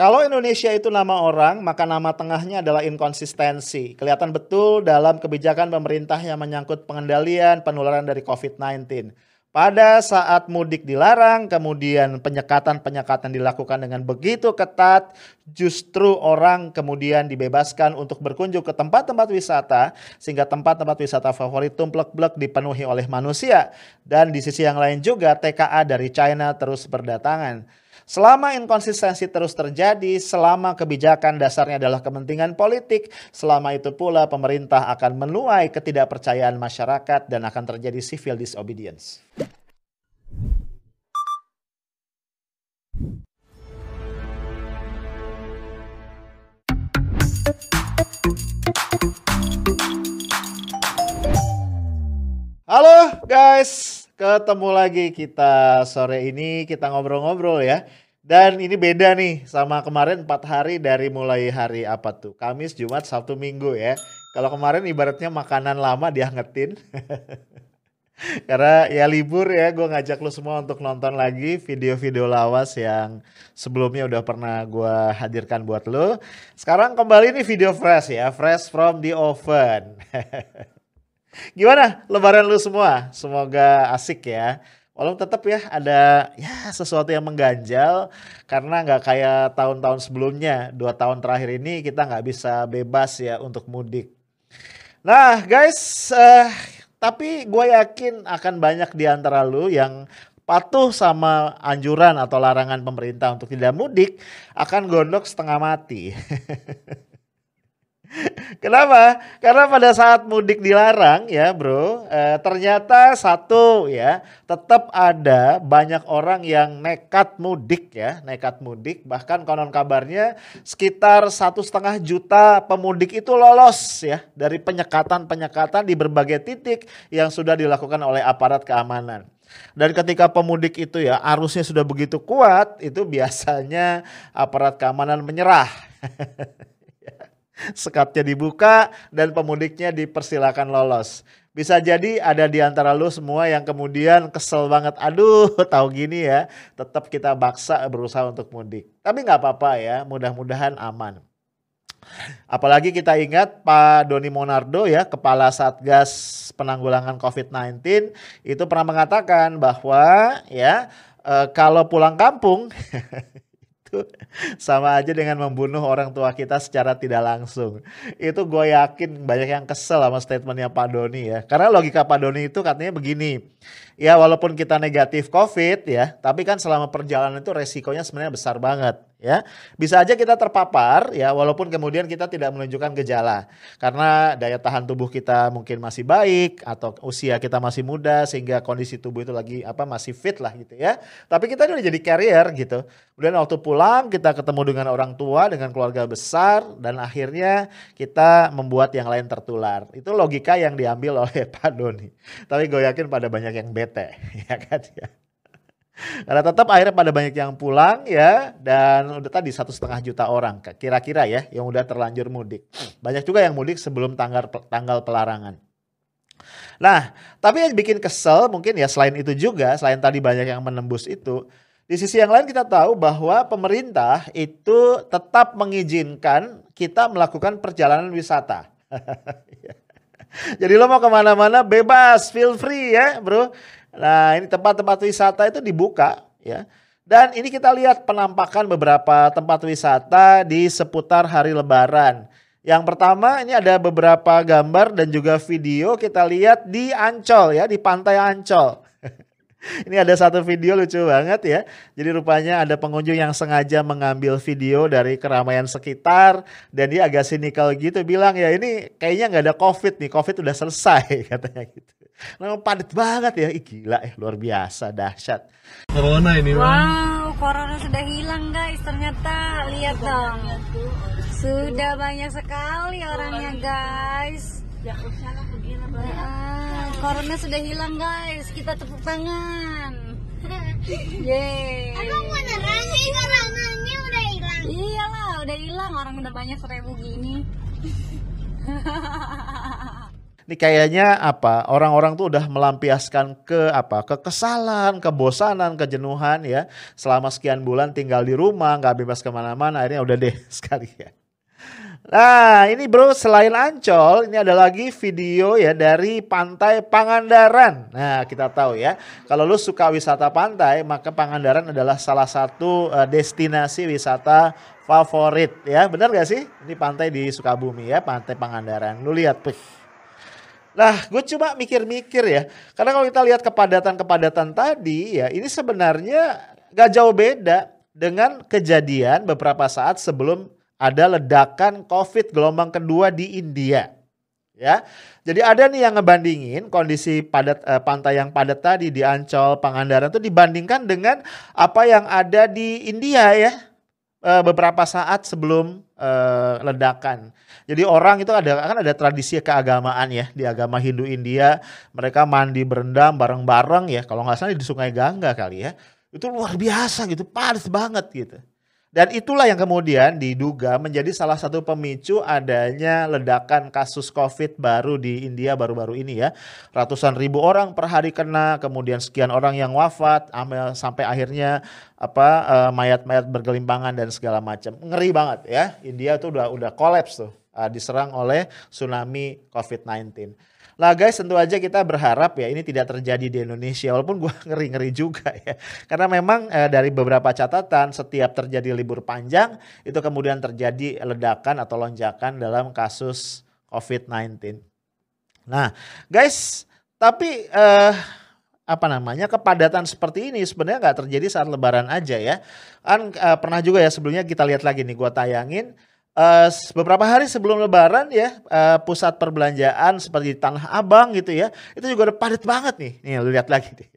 Kalau Indonesia itu nama orang, maka nama tengahnya adalah inkonsistensi. Kelihatan betul dalam kebijakan pemerintah yang menyangkut pengendalian penularan dari COVID-19. Pada saat mudik dilarang, kemudian penyekatan-penyekatan dilakukan dengan begitu ketat, justru orang kemudian dibebaskan untuk berkunjung ke tempat-tempat wisata, sehingga tempat-tempat wisata favorit tumplek-blek dipenuhi oleh manusia. Dan di sisi yang lain juga TKA dari China terus berdatangan. Selama inkonsistensi terus terjadi, selama kebijakan dasarnya adalah kepentingan politik, selama itu pula pemerintah akan menuai ketidakpercayaan masyarakat dan akan terjadi civil disobedience. Halo guys, ketemu lagi kita sore ini kita ngobrol-ngobrol ya. Dan ini beda nih sama kemarin 4 hari dari mulai hari apa tuh? Kamis, Jumat, Sabtu, Minggu ya. Kalau kemarin ibaratnya makanan lama diangetin. Karena ya libur ya, gue ngajak lu semua untuk nonton lagi video-video lawas yang sebelumnya udah pernah gue hadirkan buat lu. Sekarang kembali nih video fresh ya, fresh from the oven. Gimana lebaran lu semua? Semoga asik ya. Walaupun tetap ya ada ya sesuatu yang mengganjal karena nggak kayak tahun-tahun sebelumnya. Dua tahun terakhir ini kita nggak bisa bebas ya untuk mudik. Nah guys, uh, tapi gue yakin akan banyak di antara lu yang patuh sama anjuran atau larangan pemerintah untuk tidak mudik akan gondok setengah mati. Kenapa? Karena pada saat mudik dilarang ya bro, eh, ternyata satu ya tetap ada banyak orang yang nekat mudik ya, nekat mudik. Bahkan konon kabarnya sekitar satu setengah juta pemudik itu lolos ya dari penyekatan-penyekatan di berbagai titik yang sudah dilakukan oleh aparat keamanan. Dan ketika pemudik itu ya arusnya sudah begitu kuat, itu biasanya aparat keamanan menyerah. sekatnya dibuka dan pemudiknya dipersilakan lolos. Bisa jadi ada di antara lu semua yang kemudian kesel banget. Aduh, tahu gini ya, tetap kita baksa berusaha untuk mudik. Tapi nggak apa-apa ya, mudah-mudahan aman. Apalagi kita ingat Pak Doni Monardo ya, Kepala Satgas Penanggulangan COVID-19 itu pernah mengatakan bahwa ya e, kalau pulang kampung itu sama aja dengan membunuh orang tua kita secara tidak langsung. Itu gue yakin banyak yang kesel sama statementnya Pak Doni ya. Karena logika Pak Doni itu katanya begini, ya walaupun kita negatif COVID ya, tapi kan selama perjalanan itu resikonya sebenarnya besar banget ya. Bisa aja kita terpapar ya walaupun kemudian kita tidak menunjukkan gejala karena daya tahan tubuh kita mungkin masih baik atau usia kita masih muda sehingga kondisi tubuh itu lagi apa masih fit lah gitu ya. Tapi kita udah jadi carrier gitu. Kemudian waktu pulang kita ketemu dengan orang tua, dengan keluarga besar dan akhirnya kita membuat yang lain tertular. Itu logika yang diambil oleh Pak Doni. Tapi gue yakin pada banyak yang bete ya kan ya. Karena tetap akhirnya pada banyak yang pulang ya dan udah tadi satu setengah juta orang kira-kira ya yang udah terlanjur mudik. Banyak juga yang mudik sebelum tanggal tanggal pelarangan. Nah, tapi yang bikin kesel mungkin ya selain itu juga, selain tadi banyak yang menembus itu, di sisi yang lain kita tahu bahwa pemerintah itu tetap mengizinkan kita melakukan perjalanan wisata. Jadi lo mau ke mana-mana bebas, feel free ya bro. Nah ini tempat-tempat wisata itu dibuka ya. Dan ini kita lihat penampakan beberapa tempat wisata di seputar hari lebaran. Yang pertama ini ada beberapa gambar dan juga video kita lihat di Ancol ya, di pantai Ancol. Ini ada satu video lucu banget ya. Jadi rupanya ada pengunjung yang sengaja mengambil video dari keramaian sekitar dan dia agak sinikal gitu bilang ya ini kayaknya nggak ada covid nih, covid udah selesai katanya gitu. Nah, padat banget ya, Ih, gila ya luar biasa dahsyat. Corona ini Wow, corona sudah hilang guys ternyata lihat dong. Sudah banyak sekali orangnya guys. Ah, corona sudah hilang guys. Kita tepuk tangan. Yeay. Emang beneran sih coronanya udah hilang? Iyalah, udah hilang orang udah banyak seribu gini. Ini kayaknya apa? Orang-orang tuh udah melampiaskan ke apa? Kekesalan, kebosanan, kejenuhan ya. Selama sekian bulan tinggal di rumah, nggak bebas ke mana-mana. Akhirnya udah deh sekalian. Nah ini bro selain Ancol ini ada lagi video ya dari Pantai Pangandaran. Nah kita tahu ya kalau lu suka wisata pantai maka Pangandaran adalah salah satu uh, destinasi wisata favorit ya. Benar gak sih? Ini pantai di Sukabumi ya Pantai Pangandaran. Lu lihat tuh. Nah, gue coba mikir-mikir ya. Karena kalau kita lihat kepadatan-kepadatan tadi ya, ini sebenarnya gak jauh beda dengan kejadian beberapa saat sebelum ada ledakan COVID gelombang kedua di India. Ya, jadi ada nih yang ngebandingin kondisi padat eh, pantai yang padat tadi di Ancol, Pangandaran itu dibandingkan dengan apa yang ada di India ya eh, beberapa saat sebelum eh, ledakan. Jadi orang itu ada kan ada tradisi keagamaan ya di agama Hindu India mereka mandi berendam bareng-bareng ya kalau nggak salah di Sungai Gangga kali ya itu luar biasa gitu padat banget gitu. Dan itulah yang kemudian diduga menjadi salah satu pemicu adanya ledakan kasus COVID baru di India baru-baru ini ya. Ratusan ribu orang per hari kena, kemudian sekian orang yang wafat, sampai akhirnya apa eh, mayat-mayat bergelimpangan dan segala macam. Ngeri banget ya. India tuh udah udah kolaps tuh, uh, diserang oleh tsunami COVID-19. Lah guys tentu aja kita berharap ya ini tidak terjadi di Indonesia walaupun gua ngeri-ngeri juga ya. Karena memang eh, dari beberapa catatan setiap terjadi libur panjang itu kemudian terjadi ledakan atau lonjakan dalam kasus COVID-19. Nah guys tapi eh, apa namanya kepadatan seperti ini sebenarnya nggak terjadi saat lebaran aja ya. Kan eh, pernah juga ya sebelumnya kita lihat lagi nih gua tayangin Uh, beberapa hari sebelum Lebaran ya uh, pusat perbelanjaan seperti Tanah Abang gitu ya itu juga udah padat banget nih nih lihat lagi nih.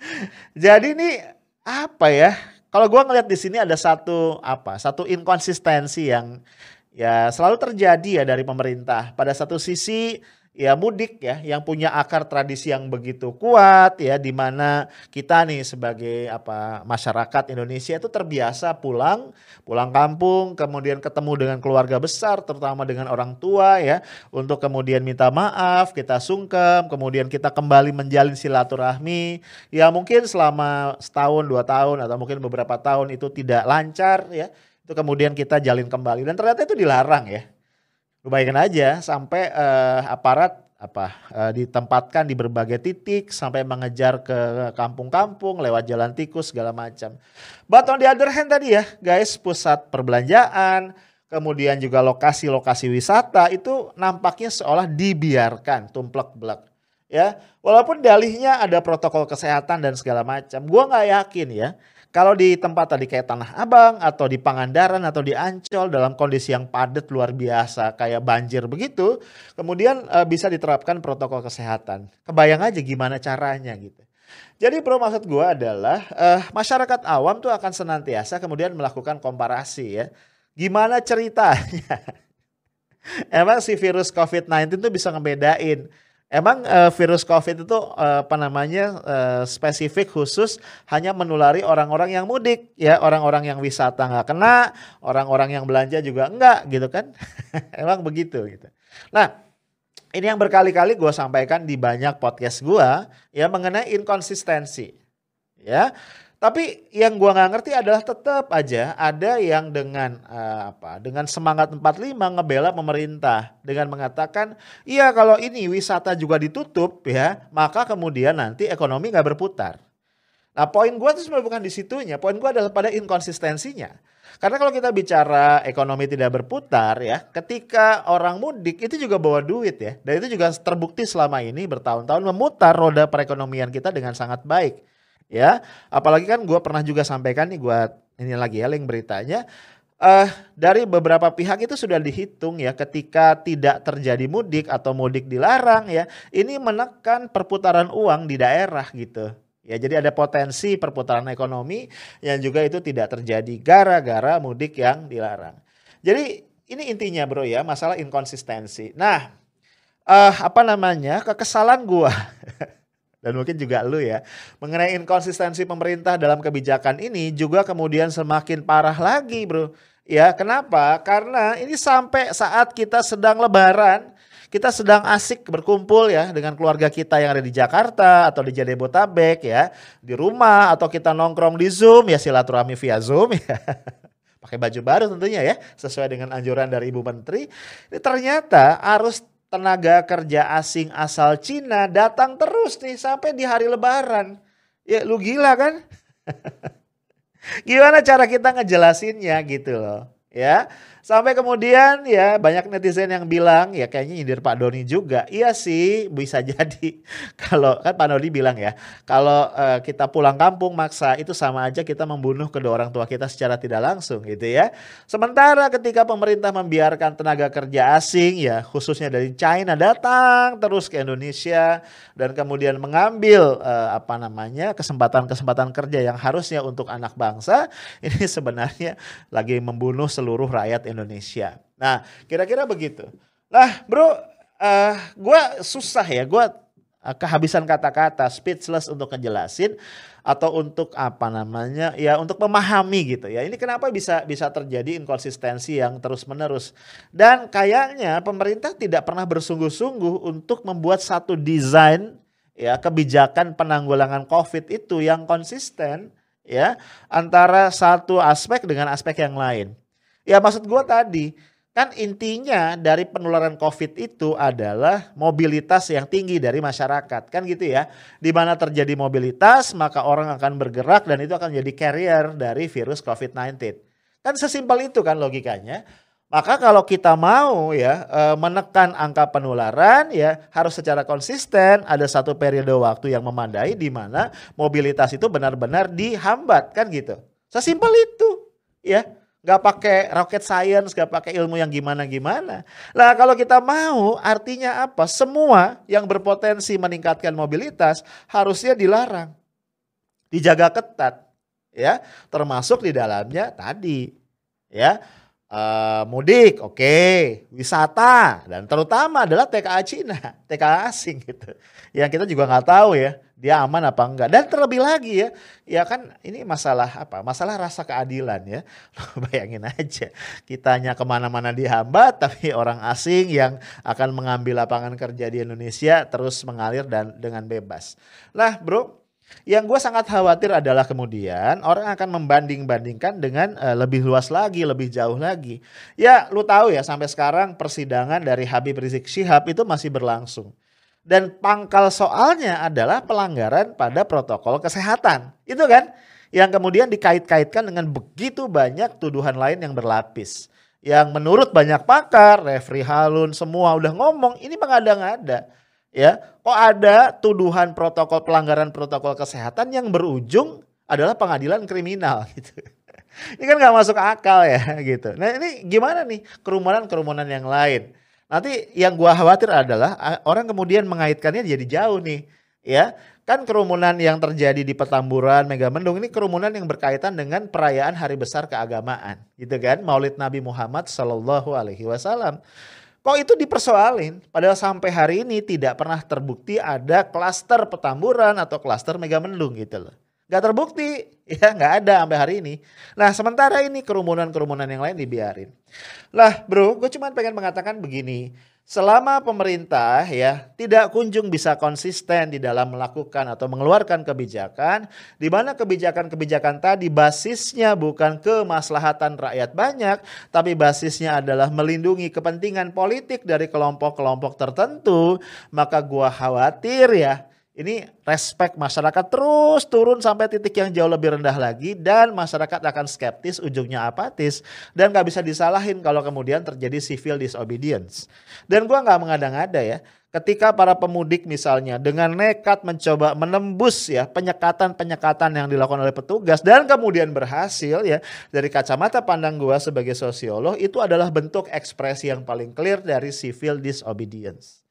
jadi ini apa ya kalau gua ngeliat di sini ada satu apa satu inkonsistensi yang ya selalu terjadi ya dari pemerintah pada satu sisi ya mudik ya yang punya akar tradisi yang begitu kuat ya di mana kita nih sebagai apa masyarakat Indonesia itu terbiasa pulang pulang kampung kemudian ketemu dengan keluarga besar terutama dengan orang tua ya untuk kemudian minta maaf kita sungkem kemudian kita kembali menjalin silaturahmi. Ya mungkin selama setahun dua tahun atau mungkin beberapa tahun itu tidak lancar ya itu kemudian kita jalin kembali. Dan ternyata itu dilarang ya Lu bayangin aja sampai uh, aparat apa uh, ditempatkan di berbagai titik sampai mengejar ke kampung-kampung lewat jalan tikus segala macam. But on the other hand tadi ya guys pusat perbelanjaan kemudian juga lokasi-lokasi wisata itu nampaknya seolah dibiarkan tumplek belak ya walaupun dalihnya ada protokol kesehatan dan segala macam gua nggak yakin ya kalau di tempat tadi kayak Tanah Abang atau di Pangandaran atau di Ancol dalam kondisi yang padat luar biasa kayak banjir begitu, kemudian e, bisa diterapkan protokol kesehatan. Kebayang aja gimana caranya gitu. Jadi bro maksud gue adalah e, masyarakat awam tuh akan senantiasa kemudian melakukan komparasi ya. Gimana ceritanya? Emang si virus COVID-19 tuh bisa ngebedain Emang uh, virus COVID itu uh, apa namanya uh, spesifik khusus hanya menulari orang-orang yang mudik ya. Orang-orang yang wisata nggak kena orang-orang yang belanja juga enggak gitu kan? Emang begitu gitu. Nah ini yang berkali-kali gue sampaikan di banyak podcast gue ya mengenai inkonsistensi ya tapi yang gua nggak ngerti adalah tetap aja ada yang dengan uh, apa? Dengan semangat 45 ngebela pemerintah dengan mengatakan, "Iya, kalau ini wisata juga ditutup ya, maka kemudian nanti ekonomi nggak berputar." Nah, poin gua itu sebenarnya bukan di situnya. Poin gua adalah pada inkonsistensinya. Karena kalau kita bicara ekonomi tidak berputar ya, ketika orang mudik itu juga bawa duit ya. Dan itu juga terbukti selama ini bertahun-tahun memutar roda perekonomian kita dengan sangat baik ya. Apalagi kan gue pernah juga sampaikan nih gue ini lagi ya link beritanya. Uh, dari beberapa pihak itu sudah dihitung ya ketika tidak terjadi mudik atau mudik dilarang ya ini menekan perputaran uang di daerah gitu ya jadi ada potensi perputaran ekonomi yang juga itu tidak terjadi gara-gara mudik yang dilarang jadi ini intinya bro ya masalah inkonsistensi nah uh, apa namanya kekesalan gua dan mungkin juga lu ya mengenai inkonsistensi pemerintah dalam kebijakan ini juga kemudian semakin parah lagi bro ya kenapa karena ini sampai saat kita sedang lebaran kita sedang asik berkumpul ya dengan keluarga kita yang ada di Jakarta atau di Jabodetabek ya, di rumah atau kita nongkrong di Zoom ya silaturahmi via Zoom ya. Pakai baju baru tentunya ya, sesuai dengan anjuran dari Ibu Menteri. Ini ternyata arus tenaga kerja asing asal Cina datang terus nih sampai di hari lebaran. Ya lu gila kan? Gimana cara kita ngejelasinnya gitu loh ya. Sampai kemudian ya banyak netizen yang bilang ya kayaknya nyindir Pak Doni juga. Iya sih bisa jadi. Kalau kan Pak Doni bilang ya, kalau uh, kita pulang kampung maksa itu sama aja kita membunuh kedua orang tua kita secara tidak langsung gitu ya. Sementara ketika pemerintah membiarkan tenaga kerja asing ya khususnya dari China datang terus ke Indonesia dan kemudian mengambil uh, apa namanya kesempatan-kesempatan kerja yang harusnya untuk anak bangsa ini sebenarnya lagi membunuh seluruh rakyat Indonesia Indonesia. Nah, kira-kira begitu. Nah, bro, uh, eh, gue susah ya, gue uh, kehabisan kata-kata, speechless untuk ngejelasin atau untuk apa namanya, ya untuk memahami gitu ya. Ini kenapa bisa bisa terjadi inkonsistensi yang terus-menerus. Dan kayaknya pemerintah tidak pernah bersungguh-sungguh untuk membuat satu desain ya kebijakan penanggulangan Covid itu yang konsisten ya antara satu aspek dengan aspek yang lain. Ya maksud gue tadi, kan intinya dari penularan COVID itu adalah mobilitas yang tinggi dari masyarakat. Kan gitu ya. Di mana terjadi mobilitas, maka orang akan bergerak dan itu akan jadi carrier dari virus COVID-19. Kan sesimpel itu kan logikanya. Maka kalau kita mau ya e, menekan angka penularan ya harus secara konsisten ada satu periode waktu yang memandai di mana mobilitas itu benar-benar dihambat kan gitu. Sesimpel itu ya nggak pakai rocket science, nggak pakai ilmu yang gimana-gimana. Nah kalau kita mau artinya apa? Semua yang berpotensi meningkatkan mobilitas harusnya dilarang, dijaga ketat, ya, termasuk di dalamnya tadi, ya uh, mudik, oke, okay. wisata, dan terutama adalah TKA Cina, TKA asing gitu. Yang kita juga nggak tahu ya, dia aman apa enggak. Dan terlebih lagi ya, ya kan ini masalah apa? Masalah rasa keadilan ya. bayangin aja, kitanya ke mana-mana dihambat, tapi orang asing yang akan mengambil lapangan kerja di Indonesia terus mengalir dan dengan bebas. Lah bro, yang gue sangat khawatir adalah kemudian orang akan membanding-bandingkan dengan uh, lebih luas lagi, lebih jauh lagi. Ya, lu tahu ya sampai sekarang persidangan dari Habib Rizik Syihab itu masih berlangsung. Dan pangkal soalnya adalah pelanggaran pada protokol kesehatan. Itu kan yang kemudian dikait-kaitkan dengan begitu banyak tuduhan lain yang berlapis. Yang menurut banyak pakar, Refri Halun semua udah ngomong ini mengada-ngada ya kok ada tuduhan protokol pelanggaran protokol kesehatan yang berujung adalah pengadilan kriminal gitu. Ini kan nggak masuk akal ya gitu. Nah ini gimana nih kerumunan-kerumunan yang lain? Nanti yang gua khawatir adalah orang kemudian mengaitkannya jadi jauh nih ya. Kan kerumunan yang terjadi di Petamburan, Megamendung ini kerumunan yang berkaitan dengan perayaan hari besar keagamaan gitu kan. Maulid Nabi Muhammad Shallallahu alaihi wasallam. Kok itu dipersoalin? Padahal sampai hari ini tidak pernah terbukti ada klaster Petamburan atau klaster Megamendung gitu loh. Gak terbukti, ya nggak ada sampai hari ini. Nah sementara ini kerumunan-kerumunan yang lain dibiarin. Lah bro, gue cuma pengen mengatakan begini. Selama pemerintah ya tidak kunjung bisa konsisten di dalam melakukan atau mengeluarkan kebijakan, di mana kebijakan-kebijakan tadi basisnya bukan kemaslahatan rakyat banyak, tapi basisnya adalah melindungi kepentingan politik dari kelompok-kelompok tertentu, maka gua khawatir ya ini respect masyarakat terus turun sampai titik yang jauh lebih rendah lagi dan masyarakat akan skeptis ujungnya apatis dan gak bisa disalahin kalau kemudian terjadi civil disobedience dan gua nggak mengada-ngada ya ketika para pemudik misalnya dengan nekat mencoba menembus ya penyekatan-penyekatan yang dilakukan oleh petugas dan kemudian berhasil ya dari kacamata pandang gua sebagai sosiolog itu adalah bentuk ekspresi yang paling clear dari civil disobedience.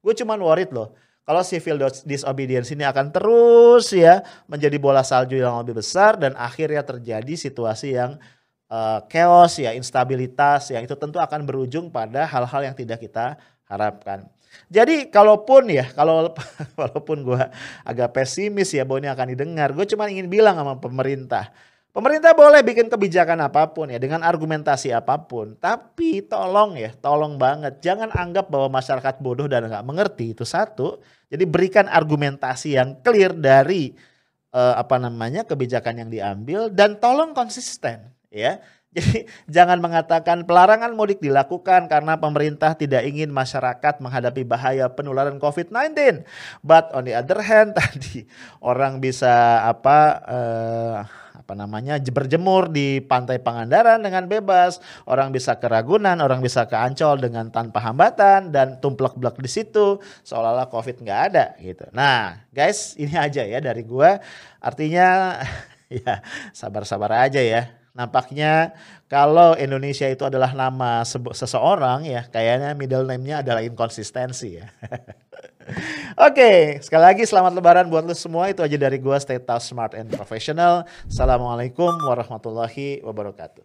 Gue cuman worried loh kalau civil disobedience ini akan terus ya menjadi bola salju yang lebih besar dan akhirnya terjadi situasi yang uh, chaos ya, instabilitas yang itu tentu akan berujung pada hal-hal yang tidak kita harapkan. Jadi kalaupun ya, kalau walaupun gue agak pesimis ya bahwa ini akan didengar, gue cuma ingin bilang sama pemerintah, Pemerintah boleh bikin kebijakan apa pun ya dengan argumentasi apa pun, tapi tolong ya, tolong banget jangan anggap bahwa masyarakat bodoh dan nggak mengerti itu satu. Jadi berikan argumentasi yang clear dari eh, apa namanya kebijakan yang diambil dan tolong konsisten ya. Jadi jangan mengatakan pelarangan mudik dilakukan karena pemerintah tidak ingin masyarakat menghadapi bahaya penularan COVID-19. But on the other hand tadi orang bisa apa eh, apa namanya berjemur di pantai Pangandaran dengan bebas, orang bisa ke Ragunan, orang bisa ke Ancol dengan tanpa hambatan dan tumplek-blek di situ seolah-olah Covid nggak ada gitu. Nah, guys, ini aja ya dari gua. Artinya ya sabar-sabar aja ya. Nampaknya kalau Indonesia itu adalah nama seseorang ya, kayaknya middle name-nya adalah inkonsistensi ya. Oke, sekali lagi selamat lebaran buat lu semua. Itu aja dari gua Stay Tough, Smart and Professional. Assalamualaikum warahmatullahi wabarakatuh.